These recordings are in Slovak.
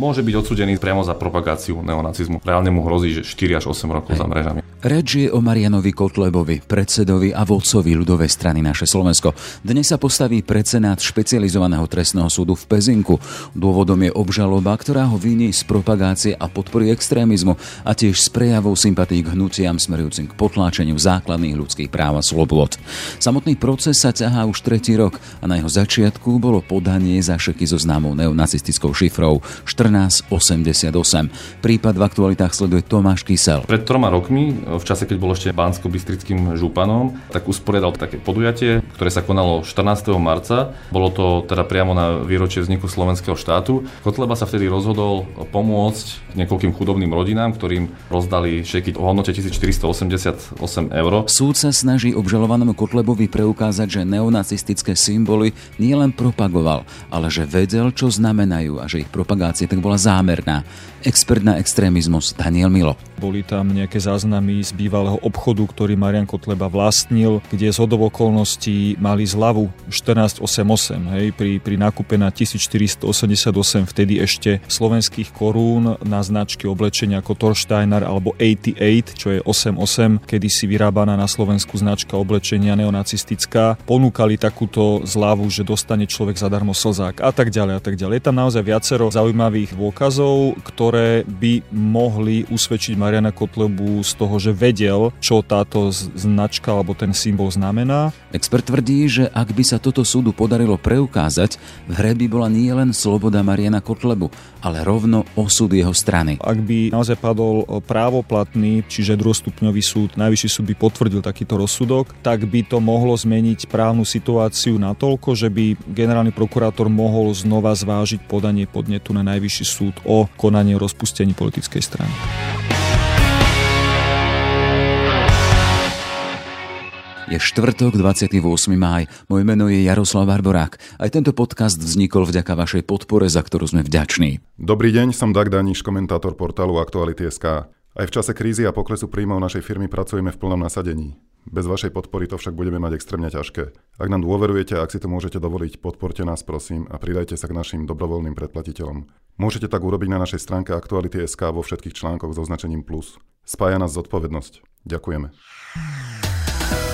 môže byť odsudený priamo za propagáciu neonacizmu. Reálne mu hrozí, že 4 až 8 rokov za mrežami. Reč je o Marianovi Kotlebovi, predsedovi a vodcovi ľudovej strany Naše Slovensko. Dnes sa postaví pred špecializovaného trestného súdu v Pezinku. Dôvodom je obžaloba, ktorá ho viní z propagácie a podpory extrémizmu a tiež z prejavov sympatí k hnutiam smerujúcim k potláčeniu základných ľudských práv a slobod. Samotný proces sa ťahá už tretí rok a na jeho začiatku bolo podanie za šeky so známou neonacistickou šifrou 1488. Prípad v aktualitách sleduje Tomáš Kysel. Pred troma rokmi v čase, keď bol ešte Bansko-Bystrickým županom, tak usporiadal také podujatie, ktoré sa konalo 14. marca. Bolo to teda priamo na výročie vzniku slovenského štátu. Kotleba sa vtedy rozhodol pomôcť niekoľkým chudobným rodinám, ktorým rozdali šeky o hodnote 1488 eur. Súd sa snaží obžalovanému Kotlebovi preukázať, že neonacistické symboly nielen propagoval, ale že vedel, čo znamenajú a že ich propagácia tak bola zámerná. Expert na extrémizmus Daniel Milo. Boli tam nejaké záznamy z bývalého obchodu, ktorý Marian Kotleba vlastnil, kde z okolností mali zľavu 1488, hej, pri, pri nákupe na 1488 vtedy ešte slovenských korún na značky oblečenia ako Torsteiner alebo 88, čo je 88, kedy si vyrábaná na Slovensku značka oblečenia neonacistická. Ponúkali takúto zľavu, že dostane človek zadarmo slzák a tak ďalej a tak ďalej. Je tam naozaj viacero zaujímavých dôkazov, ktoré by mohli usvedčiť Mariana Kotlebu z toho, že vedel, čo táto značka alebo ten symbol znamená. Expert tvrdí, že ak by sa toto súdu podarilo preukázať, v hre by bola nie len sloboda Mariana Kotlebu, ale rovno osud jeho strany. Ak by naozaj padol právoplatný, čiže druhostupňový súd, najvyšší súd by potvrdil takýto rozsudok, tak by to mohlo zmeniť právnu situáciu natoľko, že by generálny prokurátor mohol znova zvážiť podanie podnetu na najvyšší súd o konanie rozpustení politickej strany. Je štvrtok, 28. máj. Moje meno je Jaroslav Barborák. Aj tento podcast vznikol vďaka vašej podpore, za ktorú sme vďační. Dobrý deň, som Dag Daniš, komentátor portálu Aktuality.sk. Aj v čase krízy a poklesu príjmov našej firmy pracujeme v plnom nasadení. Bez vašej podpory to však budeme mať extrémne ťažké. Ak nám dôverujete a ak si to môžete dovoliť, podporte nás prosím a pridajte sa k našim dobrovoľným predplatiteľom. Môžete tak urobiť na našej stránke Aktuality.sk vo všetkých článkoch s označením plus. Spája nás zodpovednosť. Ďakujeme.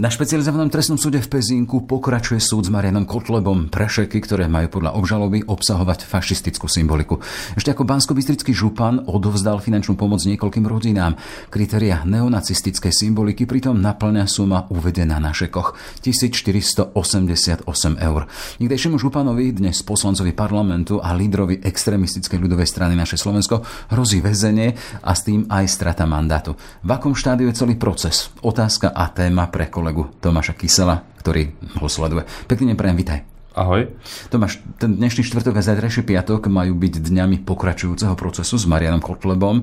Na špecializovanom trestnom súde v Pezínku pokračuje súd s Marianom Kotlebom prešeky, ktoré majú podľa obžaloby obsahovať fašistickú symboliku. Ešte ako bansko župan odovzdal finančnú pomoc niekoľkým rodinám. Kritéria neonacistickej symboliky pritom naplňa suma uvedená na šekoch 1488 eur. Nikdejšiemu županovi, dnes poslancovi parlamentu a lídrovi extrémistickej ľudovej strany naše Slovensko hrozí väzenie a s tým aj strata mandátu. V akom štádiu je celý proces? Otázka a téma pre kolegu kolegu Tomáša Kysela, ktorý ho sleduje. Pekný deň prajem, vitaj. Ahoj. Tomáš, ten dnešný štvrtok a zajtrajší piatok majú byť dňami pokračujúceho procesu s Marianom Kotlebom. E,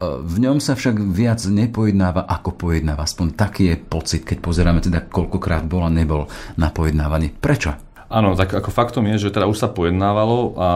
v ňom sa však viac nepojednáva, ako pojednáva. Aspoň taký je pocit, keď pozeráme teda, koľkokrát bol a nebol na pojednávaní. Prečo? Áno, tak ako faktom je, že teda už sa pojednávalo a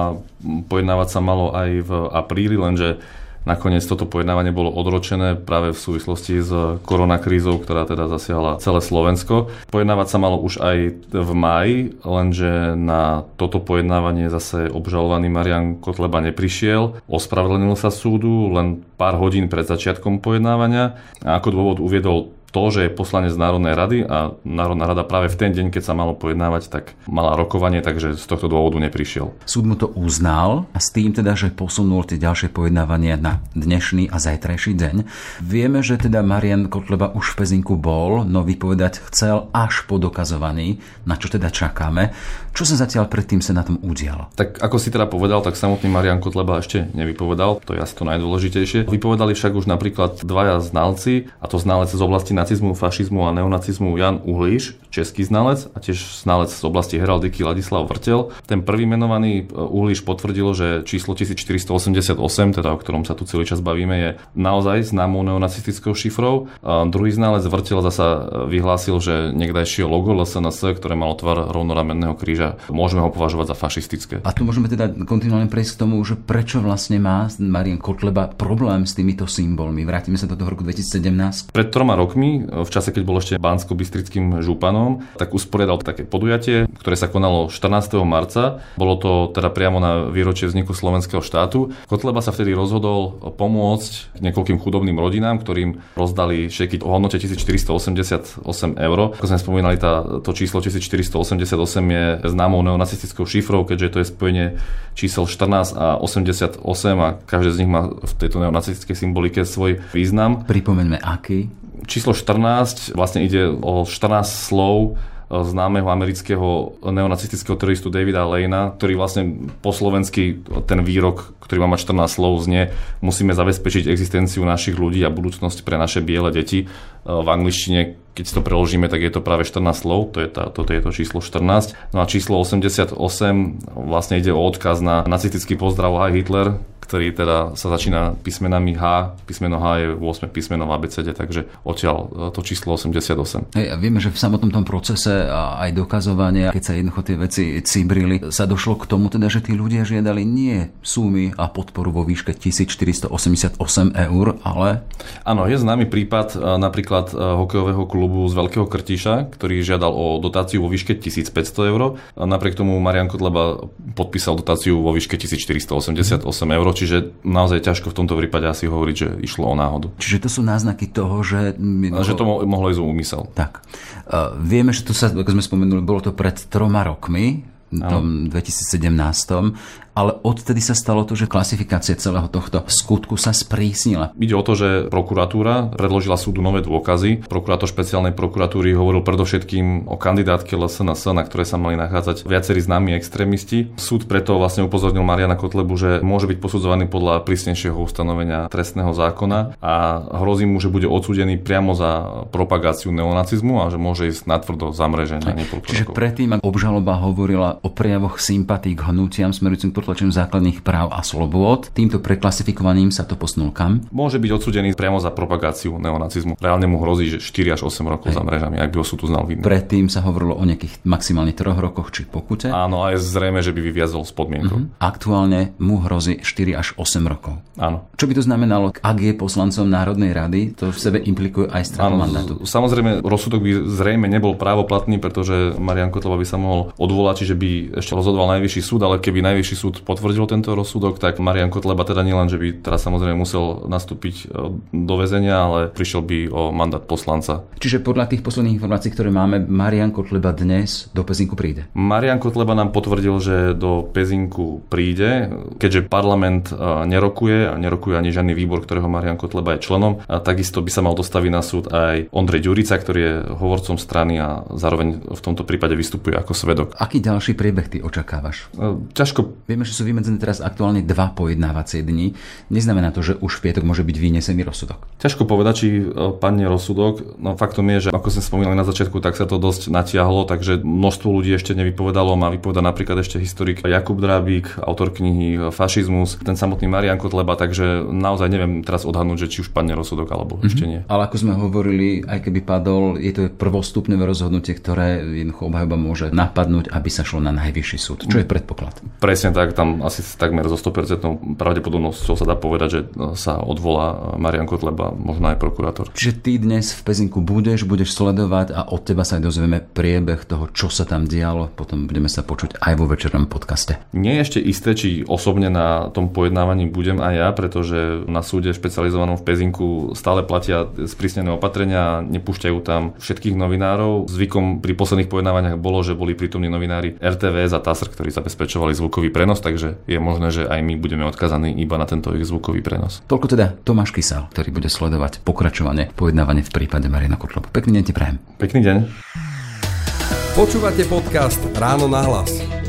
pojednávať sa malo aj v apríli, lenže Nakoniec toto pojednávanie bolo odročené práve v súvislosti s koronakrízou, ktorá teda zasiahla celé Slovensko. Pojednávať sa malo už aj v maji, lenže na toto pojednávanie zase obžalovaný Marian Kotleba neprišiel. Ospravedlnil sa súdu len pár hodín pred začiatkom pojednávania a ako dôvod uviedol to, že je poslanec Národnej rady a Národná rada práve v ten deň, keď sa malo pojednávať, tak mala rokovanie, takže z tohto dôvodu neprišiel. Súd mu to uznal a s tým teda, že posunul tie ďalšie pojednávania na dnešný a zajtrajší deň. Vieme, že teda Marian Kotleba už v Pezinku bol, no vypovedať chcel až po dokazovaní, na čo teda čakáme. Čo sa zatiaľ predtým sa na tom udialo? Tak ako si teda povedal, tak samotný Marian Kotleba ešte nevypovedal, to je asi to najdôležitejšie. Vypovedali však už napríklad dvaja znalci, a to znalec z oblasti nacizmu, fašizmu a neonacizmu Jan Uhlíš, český znalec a tiež znalec z oblasti heraldiky Ladislav Vrtel. Ten prvý menovaný e, Uhlíš potvrdil, že číslo 1488, teda o ktorom sa tu celý čas bavíme, je naozaj známou neonacistickou šifrou. A druhý znalec Vrtel zasa vyhlásil, že niekdajšie logo LSNS, ktoré malo tvar rovnoramenného kríža, môžeme ho považovať za fašistické. A tu môžeme teda kontinuálne prejsť k tomu, že prečo vlastne má Marian Kotleba problém s týmito symbolmi. Vrátime sa do toho roku 2017. Pred troma rokmi, v čase, keď bol ešte Bansko-Bystrickým županom, tak usporiadal také podujatie, ktoré sa konalo 14. marca. Bolo to teda priamo na výročie vzniku slovenského štátu. Kotleba sa vtedy rozhodol pomôcť niekoľkým chudobným rodinám, ktorým rozdali šeky o hodnote 1488 eur. Ako sme spomínali, tá, to číslo 1488 je známou neonacistickou šifrou, keďže to je spojenie čísel 14 a 88 a každé z nich má v tejto neonacistickej symbolike svoj význam. Pripomeňme aký. Číslo 14 vlastne ide o 14 slov známeho amerického neonacistického teroristu Davida Lejna, ktorý vlastne po slovensky ten výrok, ktorý má mať 14 slov, znie musíme zabezpečiť existenciu našich ľudí a budúcnosť pre naše biele deti. V angličtine, keď to preložíme, tak je to práve 14 slov, to je, tá, toto je to číslo 14. No a číslo 88 vlastne ide o odkaz na nacistický pozdrav Hi Hitler, ktorý teda sa začína písmenami H. Písmeno H je 8 písmeno v ABCD, takže odtiaľ e, to číslo 88. Hej, a vieme, že v samotnom tom procese a aj dokazovania, keď sa jednoducho tie veci cibrili, sa došlo k tomu teda, že tí ľudia žiadali nie sumy a podporu vo výške 1488 eur, ale... Áno, je známy prípad e, napríklad e, hokejového klubu z Veľkého Krtíša, ktorý žiadal o dotáciu vo výške 1500 eur. Napriek tomu Marian Kotleba podpísal dotáciu vo výške 1488 eur, čiže naozaj ťažko v tomto prípade asi hovoriť, že išlo o náhodu. Čiže to sú náznaky toho, že... Že to mohlo ísť o úmysel. Tak. Uh, vieme, že to sa, ako sme spomenuli, bolo to pred troma rokmi, v tom 2017 ale odtedy sa stalo to, že klasifikácia celého tohto skutku sa sprísnila. Ide o to, že prokuratúra predložila súdu nové dôkazy. Prokurátor špeciálnej prokuratúry hovoril predovšetkým o kandidátke LSNS, na ktoré sa mali nachádzať viacerí známi extrémisti. Súd preto vlastne upozornil Mariana Kotlebu, že môže byť posudzovaný podľa prísnejšieho ustanovenia trestného zákona a hrozí mu, že bude odsúdený priamo za propagáciu neonacizmu a že môže ísť natvrdo za mreženia. Čiže predtým, ak obžaloba hovorila o prejavoch sympatí k hnutiam smerujúcim k potlačeniu základných práv a slobôd. Týmto preklasifikovaním sa to posunul kam? Môže byť odsudený priamo za propagáciu neonacizmu. Reálne mu hrozí, že 4 až 8 rokov Hej. za mrežami, ak by ho sú tu znal vidno. Predtým sa hovorilo o nejakých maximálne 3 rokoch či pokute. Áno, a je zrejme, že by vyviazol s podmienkou. Uh-huh. Aktuálne mu hrozí 4 až 8 rokov. Áno. Čo by to znamenalo, ak je poslancom Národnej rady, to v sebe implikuje aj stratu mandátu. Samozrejme, rozsudok by zrejme nebol právoplatný, pretože Marian Kotlova by sa mohol odvolať, čiže by ešte rozhodoval najvyšší súd, ale keby najvyšší súd potvrdil tento rozsudok, tak Marian Kotleba teda nielen, že by teraz samozrejme musel nastúpiť e, do väzenia, ale prišiel by o mandát poslanca. Čiže podľa tých posledných informácií, ktoré máme, Marian Kotleba dnes do Pezinku príde? Marian Kotleba nám potvrdil, že do Pezinku príde, keďže parlament e, nerokuje a nerokuje ani žiadny výbor, ktorého Marian Kotleba je členom. A takisto by sa mal dostaviť na súd aj Ondrej Ďurica, ktorý je hovorcom strany a zároveň v tomto prípade vystupuje ako svedok. Aký ďalší priebeh ty očakávaš? E, ťažko. Vieme, že sú vymedzené teraz aktuálne dva pojednávacie dni. Neznamená to, že už v piatok môže byť vynesený rozsudok. Ťažko povedať, či e, padne rozsudok. No faktom je, že ako sme spomínali na začiatku, tak sa to dosť natiahlo, takže množstvo ľudí ešte nevypovedalo. Má vypovedať napríklad ešte historik Jakub Drábik, autor knihy Fašizmus, ten samotný Marian Kotleba, takže naozaj neviem teraz odhadnúť, že či už padne rozsudok alebo mm-hmm. ešte nie. Ale ako sme hovorili, aj keby padol, je to prvostupné rozhodnutie, ktoré jednoducho obhajoba môže napadnúť, aby sa šlo na najvyšší súd. Čo je predpoklad? Presne tak, tam asi takmer so 100% pravdepodobnosťou sa dá povedať, že sa odvolá Marian Kotleba, možno aj prokurátor. Čiže ty dnes v Pezinku budeš, budeš sledovať a od teba sa aj dozvieme priebeh toho, čo sa tam dialo. Potom budeme sa počuť aj vo večernom podcaste. Nie je ešte isté, či osobne na tom pojednávaní budem aj ja, pretože na súde špecializovanom v Pezinku stále platia sprísnené opatrenia, nepúšťajú tam všetkých novinárov. Zvykom pri posledných pojednávaniach bolo, že boli prítomní novinári RTVS a TASR, ktorí zabezpečovali zvukový prenos, takže je možné, že aj my budeme odkazaní iba na tento ich zvukový prenos. Toľko teda Tomáš Kysal, ktorý bude sledovať pokračovanie pojednávanie v prípade Mariana Kotlobu. Pekný deň ti prajem. Pekný deň. Počúvate podcast Ráno na hlas.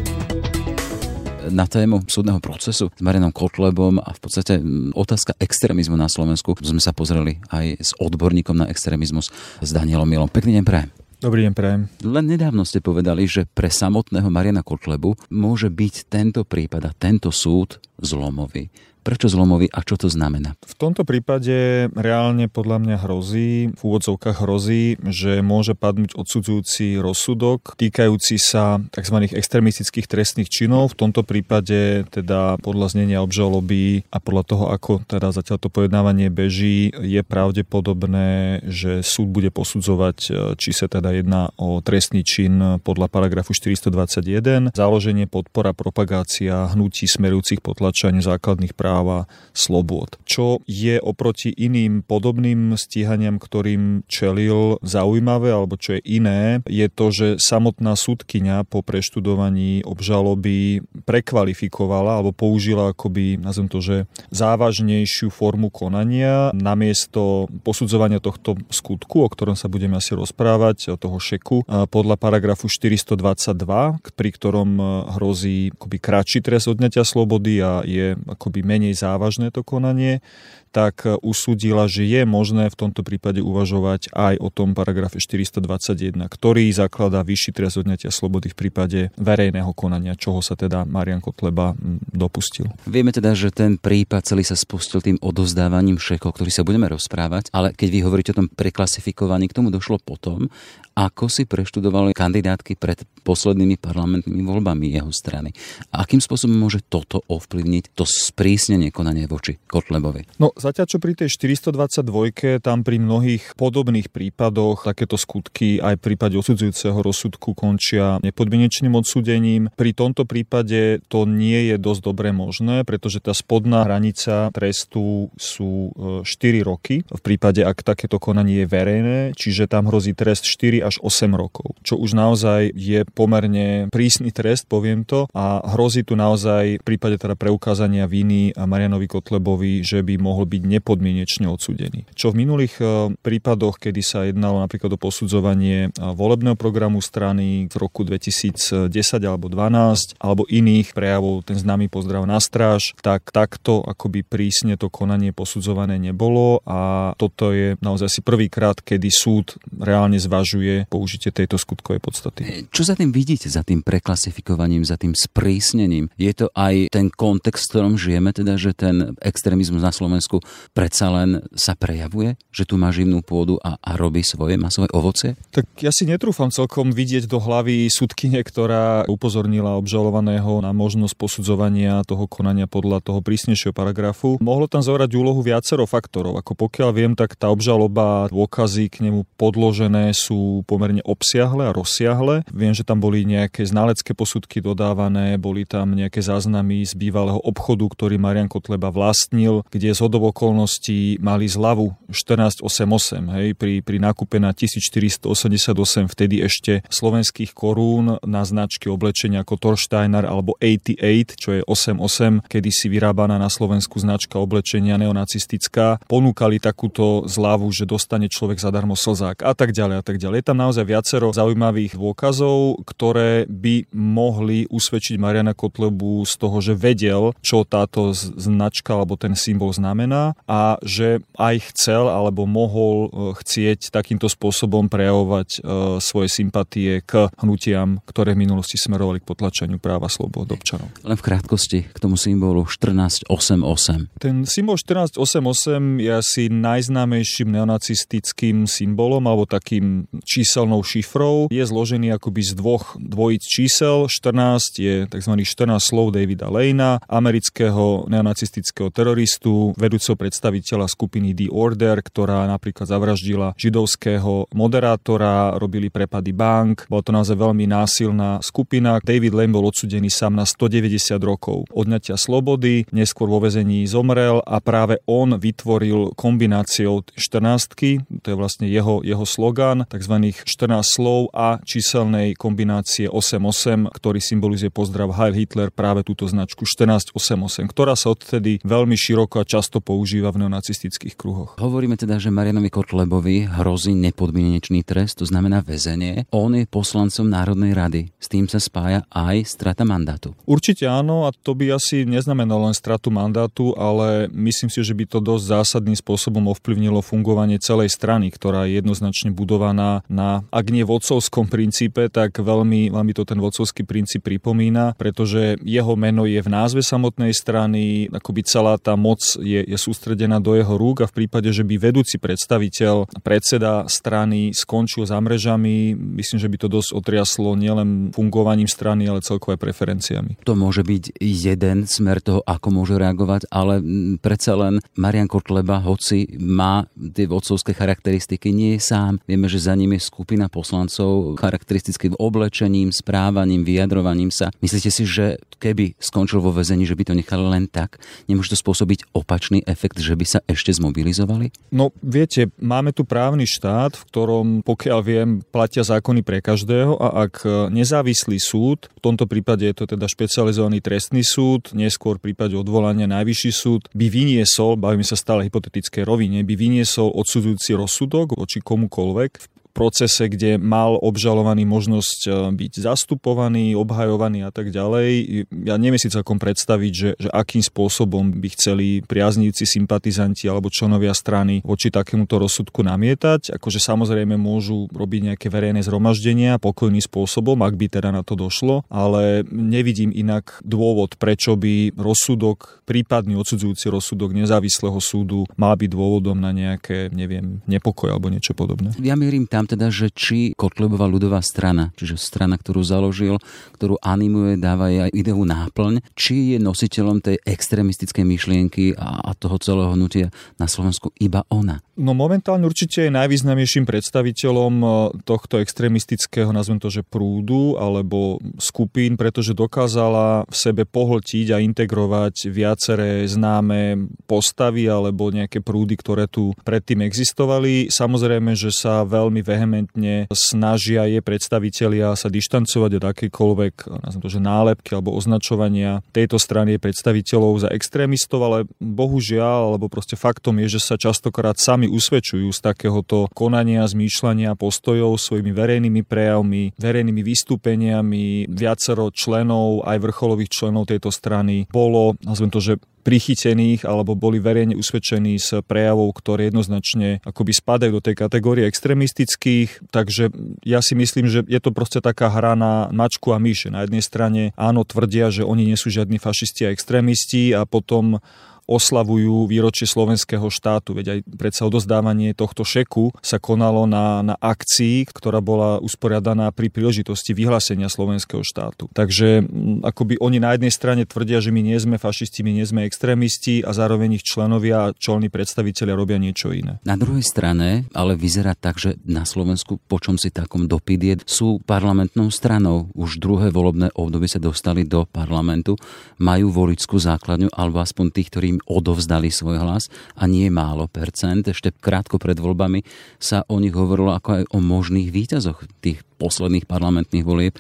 na tému súdneho procesu s Marianom Kotlebom a v podstate otázka extrémizmu na Slovensku. Sme sa pozreli aj s odborníkom na extrémizmus s Danielom Milom. Pekný deň prajem. Dobrý deň, prajem. Len nedávno ste povedali, že pre samotného Mariana Kotlebu môže byť tento prípad a tento súd zlomový. Prečo zlomový a čo to znamená? V tomto prípade reálne podľa mňa hrozí, v úvodzovkách hrozí, že môže padnúť odsudzujúci rozsudok týkajúci sa tzv. extremistických trestných činov. V tomto prípade teda podľa znenia obžaloby a podľa toho, ako teda zatiaľ to pojednávanie beží, je pravdepodobné, že súd bude posudzovať, či sa teda jedná o trestný čin podľa paragrafu 421, záloženie, podpora, propagácia hnutí smerujúcich potlačanie základných práv práva slobôd. Čo je oproti iným podobným stíhaniam, ktorým čelil zaujímavé, alebo čo je iné, je to, že samotná súdkyňa po preštudovaní obžaloby prekvalifikovala alebo použila akoby, nazvem to, že závažnejšiu formu konania namiesto posudzovania tohto skutku, o ktorom sa budeme asi rozprávať, toho šeku, podľa paragrafu 422, pri ktorom hrozí akoby kratší trest odňatia slobody a je akoby menej menej závažné to konanie, tak e, usúdila, že je možné v tomto prípade uvažovať aj o tom paragrafe 421, ktorý zakladá vyšší trest odňatia slobody v prípade verejného konania, čoho sa teda Marian Kotleba dopustil. Vieme teda, že ten prípad celý sa spustil tým odozdávaním šekov, ktorý sa budeme rozprávať, ale keď vy hovoríte o tom preklasifikovaní, k tomu došlo potom, ako si preštudovali kandidátky pred poslednými parlamentnými voľbami jeho strany. A akým spôsobom môže toto ovplyvniť to sprísnenie konania voči Kotlebovi? No, Zatiaľ, čo pri tej 422, tam pri mnohých podobných prípadoch takéto skutky aj v prípade osudzujúceho rozsudku končia nepodmienečným odsúdením. Pri tomto prípade to nie je dosť dobre možné, pretože tá spodná hranica trestu sú 4 e, roky, v prípade, ak takéto konanie je verejné, čiže tam hrozí trest 4 až 8 rokov, čo už naozaj je pomerne prísny trest, poviem to, a hrozí tu naozaj v prípade teda preukázania viny Marianovi Kotlebovi, že by mohol byť nepodmienečne odsudený. Čo v minulých e, prípadoch, kedy sa jednalo napríklad o posudzovanie e, volebného programu strany v roku 2010 alebo 12 alebo iných prejavov, ten známy pozdrav na stráž, tak takto akoby prísne to konanie posudzované nebolo a toto je naozaj asi prvýkrát, kedy súd reálne zvažuje použitie tejto skutkovej podstaty. E, čo za tým vidíte, za tým preklasifikovaním, za tým sprísnením? Je to aj ten kontext, v ktorom žijeme, teda, že ten extrémizmus na Slovensku predsa len sa prejavuje, že tu má živnú pôdu a, a robí svoje, svoje ovoce? Tak ja si netrúfam celkom vidieť do hlavy súdkyne, ktorá upozornila obžalovaného na možnosť posudzovania toho konania podľa toho prísnejšieho paragrafu. Mohlo tam zohrať úlohu viacero faktorov. Ako pokiaľ viem, tak tá obžaloba, dôkazy k nemu podložené sú pomerne obsiahle a rozsiahle. Viem, že tam boli nejaké znalecké posudky dodávané, boli tam nejaké záznamy z bývalého obchodu, ktorý Marian Kotleba vlastnil, kde z hodov okolností mali zľavu 14,88 hej, pri, pri nákupe na 1488 vtedy ešte slovenských korún na značky oblečenia ako Torsteiner alebo 88, čo je 88, kedy si vyrábaná na Slovensku značka oblečenia neonacistická. Ponúkali takúto zľavu, že dostane človek zadarmo slzák a tak ďalej a tak ďalej. Je tam naozaj viacero zaujímavých dôkazov, ktoré by mohli usvedčiť Mariana Kotlebu z toho, že vedel, čo táto značka alebo ten symbol znamená a že aj chcel alebo mohol e, chcieť takýmto spôsobom prejavovať e, svoje sympatie k hnutiam, ktoré v minulosti smerovali k potlačeniu práva slobod občanov. Len v krátkosti k tomu symbolu 1488. Ten symbol 1488 je asi najznámejším neonacistickým symbolom alebo takým číselnou šifrou. Je zložený akoby z dvoch dvojic čísel. 14 je tzv. 14 slov Davida Lejna, amerického neonacistického teroristu, vedúceho vedúceho predstaviteľa skupiny The Order, ktorá napríklad zavraždila židovského moderátora, robili prepady bank. Bola to naozaj veľmi násilná skupina. David Lane bol odsudený sám na 190 rokov odňatia slobody, neskôr vo vezení zomrel a práve on vytvoril kombináciou 14, to je vlastne jeho, jeho slogan, tzv. 14 slov a číselnej kombinácie 88, ktorý symbolizuje pozdrav Heil Hitler práve túto značku 1488, ktorá sa odtedy veľmi široko a často používa v neonacistických kruhoch. Hovoríme teda, že Marianovi Kotlebovi hrozí nepodmienečný trest, to znamená väzenie. On je poslancom Národnej rady. S tým sa spája aj strata mandátu. Určite áno a to by asi neznamenalo len stratu mandátu, ale myslím si, že by to dosť zásadným spôsobom ovplyvnilo fungovanie celej strany, ktorá je jednoznačne budovaná na, ak nie vodcovskom princípe, tak veľmi, veľmi to ten vodcovský princíp pripomína, pretože jeho meno je v názve samotnej strany, akoby celá tá moc je, je sústredená do jeho rúk a v prípade, že by vedúci predstaviteľ, predseda strany skončil za mrežami, myslím, že by to dosť otriaslo nielen fungovaním strany, ale celkové preferenciami. To môže byť jeden smer toho, ako môže reagovať, ale predsa len Marian Kotleba, hoci má tie vodcovské charakteristiky, nie je sám. Vieme, že za ním je skupina poslancov charakteristickým oblečením, správaním, vyjadrovaním sa. Myslíte si, že keby skončil vo väzení, že by to nechali len tak, nemôže to spôsobiť opačný efekt, že by sa ešte zmobilizovali? No, viete, máme tu právny štát, v ktorom, pokiaľ viem, platia zákony pre každého a ak nezávislý súd, v tomto prípade je to teda špecializovaný trestný súd, neskôr v prípade odvolania najvyšší súd, by vyniesol, bavíme sa stále hypotetické rovine, by vyniesol odsudzujúci rozsudok voči komukoľvek procese, kde mal obžalovaný možnosť e, byť zastupovaný, obhajovaný a tak ďalej. Ja neviem si celkom predstaviť, že, že akým spôsobom by chceli priaznívci, sympatizanti alebo členovia strany voči takémuto rozsudku namietať. Akože samozrejme môžu robiť nejaké verejné zhromaždenia pokojným spôsobom, ak by teda na to došlo, ale nevidím inak dôvod, prečo by rozsudok, prípadný odsudzujúci rozsudok nezávislého súdu mal byť dôvodom na nejaké, neviem, nepokoj alebo niečo podobné. Ja mierim tam pýtam teda, že či Kotlebová ľudová strana, čiže strana, ktorú založil, ktorú animuje, dáva aj ideu náplň, či je nositeľom tej extrémistickej myšlienky a, a toho celého hnutia na Slovensku iba ona. No momentálne určite je najvýznamnejším predstaviteľom e, tohto extrémistického, nazvem to, že prúdu alebo skupín, pretože dokázala v sebe pohltiť a integrovať viaceré známe postavy alebo nejaké prúdy, ktoré tu predtým existovali. Samozrejme, že sa veľmi vehementne snažia je predstavitelia sa dištancovať od akýkoľvek nazvem to, že nálepky alebo označovania tejto strany predstaviteľov za extrémistov, ale bohužiaľ, alebo proste faktom je, že sa častokrát sami usvedčujú z takéhoto konania, zmýšľania, postojov svojimi verejnými prejavmi, verejnými vystúpeniami. Viacero členov, aj vrcholových členov tejto strany bolo, nazvem to, že prichytených alebo boli verejne usvedčení z prejavov, ktoré jednoznačne akoby spadajú do tej kategórie extrémistických. Takže ja si myslím, že je to proste taká hra na mačku a myše. Na jednej strane áno, tvrdia, že oni nie sú žiadni fašisti a extrémisti a potom oslavujú výročie slovenského štátu. Veď aj predsa odozdávanie tohto šeku sa konalo na, na akcii, ktorá bola usporiadaná pri príležitosti vyhlásenia slovenského štátu. Takže akoby oni na jednej strane tvrdia, že my nie sme fašisti, my nie sme extrémisti a zároveň ich členovia a čolní predstavitelia robia niečo iné. Na druhej strane ale vyzerá tak, že na Slovensku, po čom si takom dopyt sú parlamentnou stranou. Už druhé volebné obdobie sa dostali do parlamentu, majú voličskú základňu, alebo aspoň tých, ktorým odovzdali svoj hlas a nie málo percent. Ešte krátko pred voľbami sa o nich hovorilo ako aj o možných výťazoch tých posledných parlamentných volieb.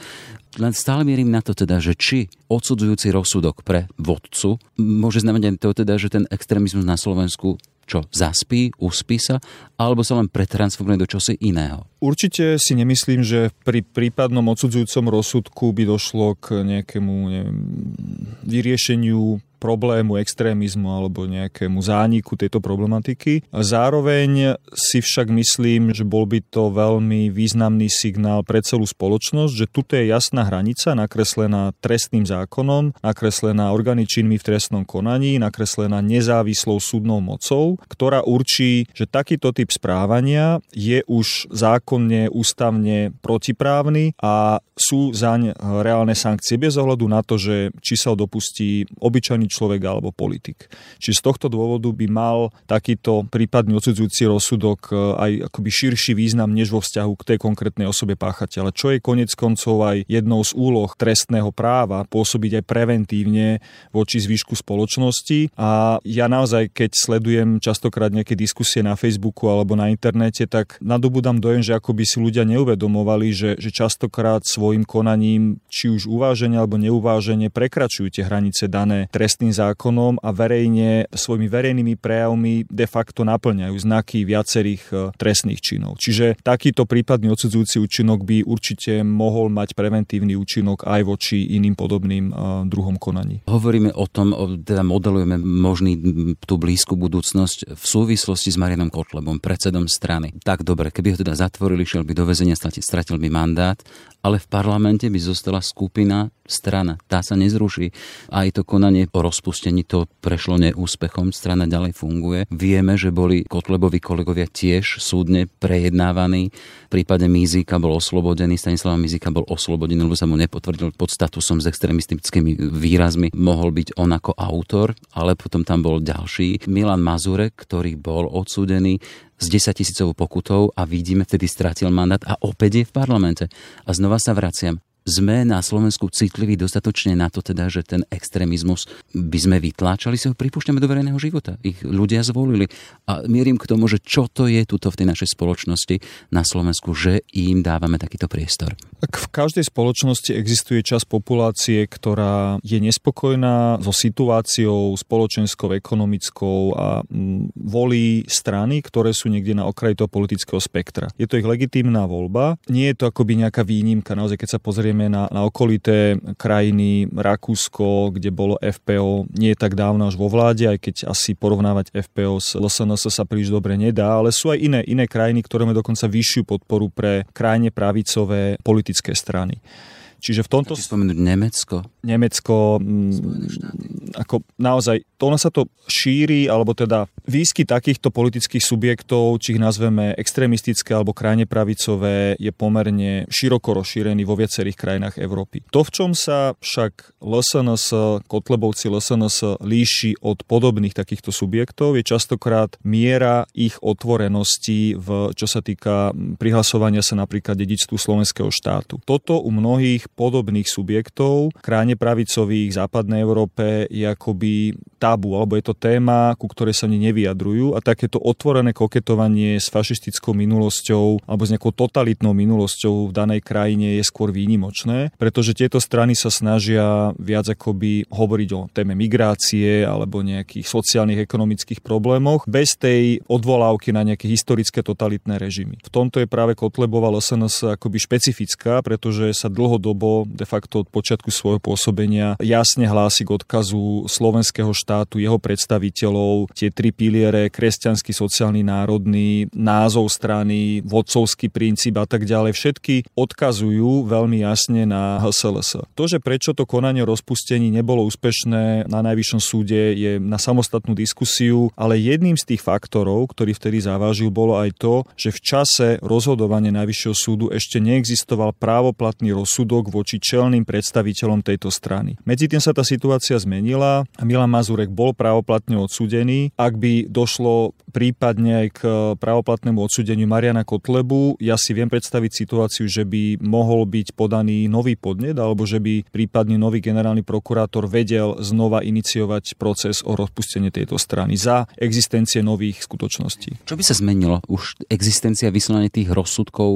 Len stále mierim na to teda, že či odsudzujúci rozsudok pre vodcu môže znamenať to teda, že ten extrémizmus na Slovensku čo, zaspí, uspí sa, alebo sa len pretransformuje do čosi iného? Určite si nemyslím, že pri prípadnom odsudzujúcom rozsudku by došlo k nejakému neviem, vyriešeniu problému extrémizmu alebo nejakému zániku tejto problematiky. Zároveň si však myslím, že bol by to veľmi významný signál pre celú spoločnosť, že tu je jasná hranica nakreslená trestným zákonom, nakreslená organičinmi v trestnom konaní, nakreslená nezávislou súdnou mocou, ktorá určí, že takýto typ správania je už zákonne, ústavne protiprávny a sú zaň reálne sankcie bez ohľadu na to, že či sa dopustí obyčajný človek alebo politik. Čiže z tohto dôvodu by mal takýto prípadný odsudzujúci rozsudok e, aj akoby širší význam než vo vzťahu k tej konkrétnej osobe páchateľa. Čo je konec koncov aj jednou z úloh trestného práva pôsobiť aj preventívne voči zvýšku spoločnosti. A ja naozaj, keď sledujem častokrát nejaké diskusie na Facebooku alebo na internete, tak nadobudám dojem, že ako by si ľudia neuvedomovali, že, že častokrát svojim konaním, či už uváženie alebo neuváženie, prekračujú tie hranice dané trest trestným zákonom a verejne svojimi verejnými prejavmi de facto naplňajú znaky viacerých e, trestných činov. Čiže takýto prípadný odsudzujúci účinok by určite mohol mať preventívny účinok aj voči iným podobným e, druhom konaní. Hovoríme o tom, teda modelujeme možný tú blízku budúcnosť v súvislosti s Marianom Kotlebom, predsedom strany. Tak dobre, keby ho teda zatvorili, šiel by do väzenia, stratil by mandát, ale v parlamente by zostala skupina strana. Tá sa nezruší. Aj to konanie o rozpustení to prešlo neúspechom. Strana ďalej funguje. Vieme, že boli Kotlebovi kolegovia tiež súdne prejednávaní. V prípade Mizika bol oslobodený, Stanislava Mizika bol oslobodený, lebo sa mu nepotvrdil pod statusom s extremistickými výrazmi. Mohol byť on ako autor, ale potom tam bol ďalší. Milan Mazurek, ktorý bol odsúdený s 10 tisícovou pokutou a vidíme, vtedy strátil mandát a opäť je v parlamente. A znova sa vraciam sme na Slovensku citliví dostatočne na to teda, že ten extrémizmus by sme vytláčali, si ho pripúšťame do verejného života. Ich ľudia zvolili. A mierim k tomu, že čo to je tuto v tej našej spoločnosti na Slovensku, že im dávame takýto priestor. Tak v každej spoločnosti existuje časť populácie, ktorá je nespokojná so situáciou spoločenskou, ekonomickou a mm, volí strany, ktoré sú niekde na okraji toho politického spektra. Je to ich legitímna voľba. Nie je to akoby nejaká výnimka. Naozaj, keď sa pozrie pozrieme na, na okolité krajiny, Rakúsko, kde bolo FPO nie tak dávno až vo vláde, aj keď asi porovnávať FPO s LSNS sa príliš dobre nedá, ale sú aj iné, iné krajiny, ktoré majú dokonca vyššiu podporu pre krajine pravicové politické strany. Čiže v tomto... spomenúť Nemecko. Nemecko, mm, ako naozaj, to ono sa to šíri, alebo teda výsky takýchto politických subjektov, či ich nazveme extrémistické alebo krajne pravicové, je pomerne široko rozšírený vo viacerých krajinách Európy. To, v čom sa však LSNS, Kotlebovci LSNS líši od podobných takýchto subjektov, je častokrát miera ich otvorenosti, v, čo sa týka prihlasovania sa napríklad dedičstvu slovenského štátu. Toto u mnohých podobných subjektov, kráne pravicových západnej Európe je akoby tabu, alebo je to téma, ku ktorej sa oni nevyjadrujú a takéto otvorené koketovanie s fašistickou minulosťou alebo s nejakou totalitnou minulosťou v danej krajine je skôr výnimočné, pretože tieto strany sa snažia viac akoby hovoriť o téme migrácie alebo nejakých sociálnych, ekonomických problémoch bez tej odvolávky na nejaké historické totalitné režimy. V tomto je práve Kotlebova LSNS akoby špecifická, pretože sa dlhodobo, de facto od počiatku svojho pôsobenia, jasne hlási k odkazu slovenského štátu, jeho predstaviteľov, tie tri piliere, kresťanský, sociálny, národný, názov strany, vodcovský princíp a tak ďalej, všetky odkazujú veľmi jasne na HSLS. To, že prečo to konanie rozpustení nebolo úspešné na Najvyššom súde, je na samostatnú diskusiu, ale jedným z tých faktorov, ktorý vtedy závažil, bolo aj to, že v čase rozhodovania Najvyššieho súdu ešte neexistoval právoplatný rozsudok voči čelným predstaviteľom tejto strany. Medzi tým sa tá situácia zmenila a Milan Mazurek bol právoplatne odsúdený. Ak by došlo prípadne aj k právoplatnému odsúdeniu Mariana Kotlebu, ja si viem predstaviť situáciu, že by mohol byť podaný nový podnet alebo že by prípadne nový generálny prokurátor vedel znova iniciovať proces o rozpustenie tejto strany za existencie nových skutočností. Čo by sa zmenilo? Už existencia vyslania tých rozsudkov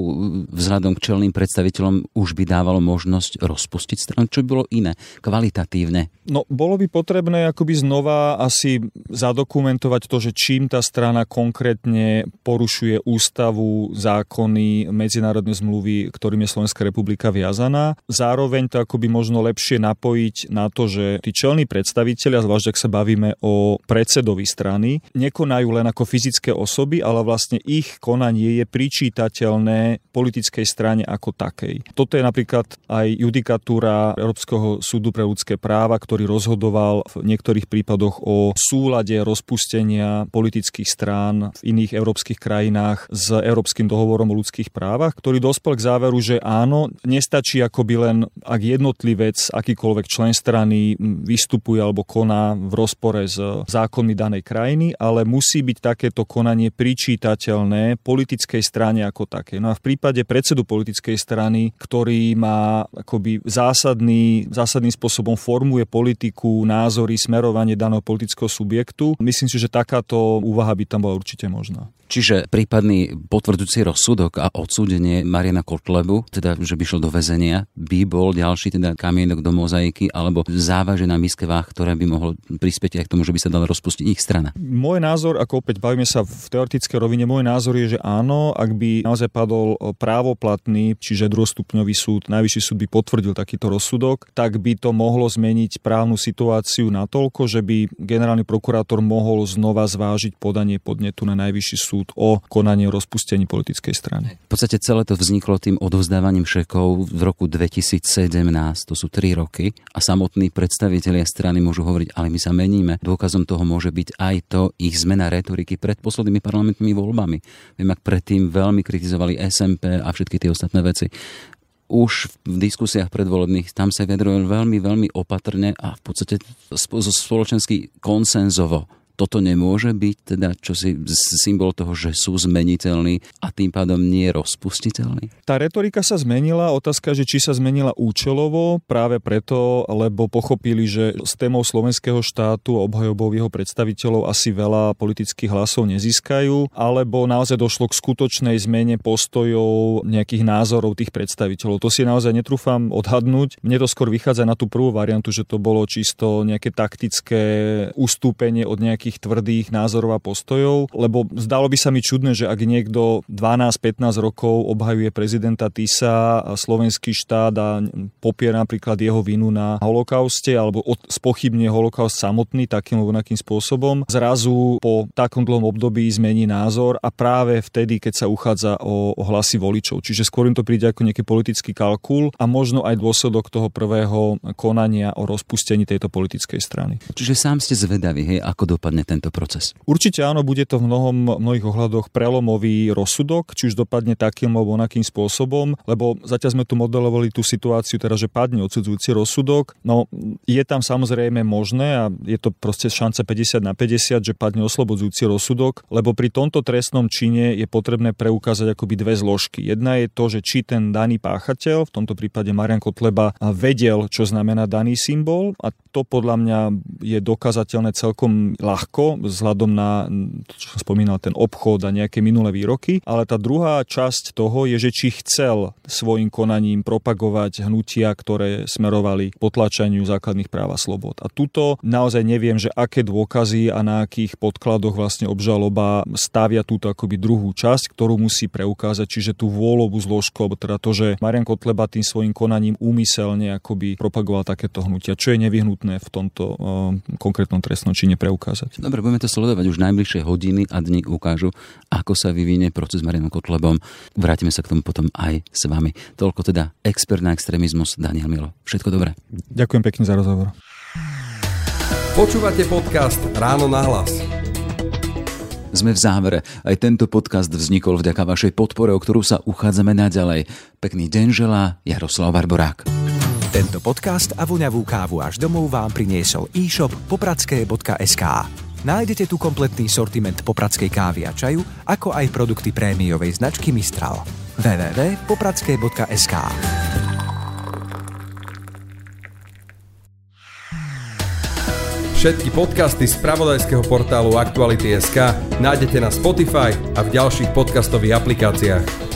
vzhľadom k čelným predstaviteľom už by dávalo možnosť rozpustiť stranu, čo by bolo iné, kvalitatívne? No, bolo by potrebné akoby znova asi zadokumentovať to, že čím tá strana konkrétne porušuje ústavu, zákony, medzinárodné zmluvy, ktorým je Slovenská republika viazaná. Zároveň to akoby možno lepšie napojiť na to, že tí čelní predstavitelia, zvlášť ak sa bavíme o predsedovi strany, nekonajú len ako fyzické osoby, ale vlastne ich konanie je pričítateľné politickej strane ako takej. Toto je napríklad aj judikatúra Európskeho súdu pre ľudské práva, ktorý rozhodoval v niektorých prípadoch o súlade rozpustenia politických strán v iných európskych krajinách s Európskym dohovorom o ľudských právach, ktorý dospel k záveru, že áno, nestačí akoby len, ak jednotlivec, akýkoľvek člen strany vystupuje alebo koná v rozpore s zákonmi danej krajiny, ale musí byť takéto konanie pričítateľné politickej strane ako také. No a v prípade predsedu politickej strany, ktorý má akoby zásadný, zásadným spôsobom formuje politiku, názory, smerovanie daného politického subjektu. Myslím si, že takáto úvaha by tam bola určite možná. Čiže prípadný potvrdzujúci rozsudok a odsúdenie Mariana Kotlebu, teda že by šlo do väzenia, by bol ďalší teda kamienok do mozaiky alebo závažená miske váh, ktoré by mohlo prispieť aj k tomu, že by sa dala rozpustiť ich strana. Môj názor, ako opäť bavíme sa v teoretickej rovine, môj názor je, že áno, ak by naozaj padol právoplatný, čiže druhostupňový súd, najvyšší súd by potvrdil takýto rozsudok, tak by to mohlo zmeniť právnu situáciu natoľko, že by generálny prokurátor mohol znova zvážiť podanie podnetu na najvyšší súd súd o konaní o rozpustení politickej strany. V podstate celé to vzniklo tým odovzdávaním šekov v roku 2017, to sú tri roky, a samotní predstavitelia strany môžu hovoriť, ale my sa meníme. Dôkazom toho môže byť aj to ich zmena retoriky pred poslednými parlamentnými voľbami. Viem, ak predtým veľmi kritizovali SMP a všetky tie ostatné veci už v diskusiách predvolebných tam sa vyjadrujú veľmi, veľmi opatrne a v podstate spoločensky konsenzovo toto nemôže byť teda čosi symbol toho, že sú zmeniteľní a tým pádom nie rozpustiteľní? Tá retorika sa zmenila, otázka, že či sa zmenila účelovo, práve preto, lebo pochopili, že s témou slovenského štátu a obhajobou jeho predstaviteľov asi veľa politických hlasov nezískajú, alebo naozaj došlo k skutočnej zmene postojov nejakých názorov tých predstaviteľov. To si naozaj netrúfam odhadnúť. Mne to skôr vychádza na tú prvú variantu, že to bolo čisto nejaké taktické ustúpenie od nejakých nejakých tvrdých názorov a postojov, lebo zdalo by sa mi čudné, že ak niekto 12-15 rokov obhajuje prezidenta Tisa, slovenský štát a popiera napríklad jeho vinu na holokauste alebo spochybne holokaust samotný takým alebo nejakým spôsobom, zrazu po takom dlhom období zmení názor a práve vtedy, keď sa uchádza o, o hlasy voličov. Čiže skôr im to príde ako nejaký politický kalkul a možno aj dôsledok toho prvého konania o rozpustení tejto politickej strany. Čiže sám ste zvedaví, hej, ako dopadne dopadne tento proces? Určite áno, bude to v mnohom, mnohých ohľadoch prelomový rozsudok, či už dopadne takým alebo onakým spôsobom, lebo zatiaľ sme tu modelovali tú situáciu, teda, že padne odsudzujúci rozsudok. No je tam samozrejme možné a je to proste šance 50 na 50, že padne oslobodzujúci rozsudok, lebo pri tomto trestnom čine je potrebné preukázať akoby dve zložky. Jedna je to, že či ten daný páchateľ, v tomto prípade Marian Kotleba, vedel, čo znamená daný symbol a to podľa mňa je dokázateľné celkom ľahko vzhľadom na, čo som spomínal, ten obchod a nejaké minulé výroky, ale tá druhá časť toho je, že či chcel svojim konaním propagovať hnutia, ktoré smerovali potlačaniu základných práv a slobod. A tuto naozaj neviem, že aké dôkazy a na akých podkladoch vlastne obžaloba stavia túto akoby druhú časť, ktorú musí preukázať, čiže tú vôľovú zložku, alebo teda to, že Marian Kotleba tým svojim konaním úmyselne akoby propagoval takéto hnutia, čo je nevyhnutné nutné v tomto uh, konkrétnom trestnom čine preukázať. Dobre, budeme to sledovať už najbližšie hodiny a dni ukážu, ako sa vyvinie proces s Marianom Kotlebom. Vrátime sa k tomu potom aj s vami. Toľko teda expert na extrémizmus Daniel Milo. Všetko dobré. Ďakujem pekne za rozhovor. Počúvate podcast Ráno na hlas. Sme v závere. Aj tento podcast vznikol vďaka vašej podpore, o ktorú sa uchádzame naďalej. Pekný deň želá Jaroslav Barborák. Tento podcast a voňavú kávu až domov vám priniesol e-shop popradské.sk. Nájdete tu kompletný sortiment popradskej kávy a čaju, ako aj produkty prémiovej značky Mistral. www.popradské.sk Všetky podcasty z pravodajského portálu Aktuality.sk nájdete na Spotify a v ďalších podcastových aplikáciách.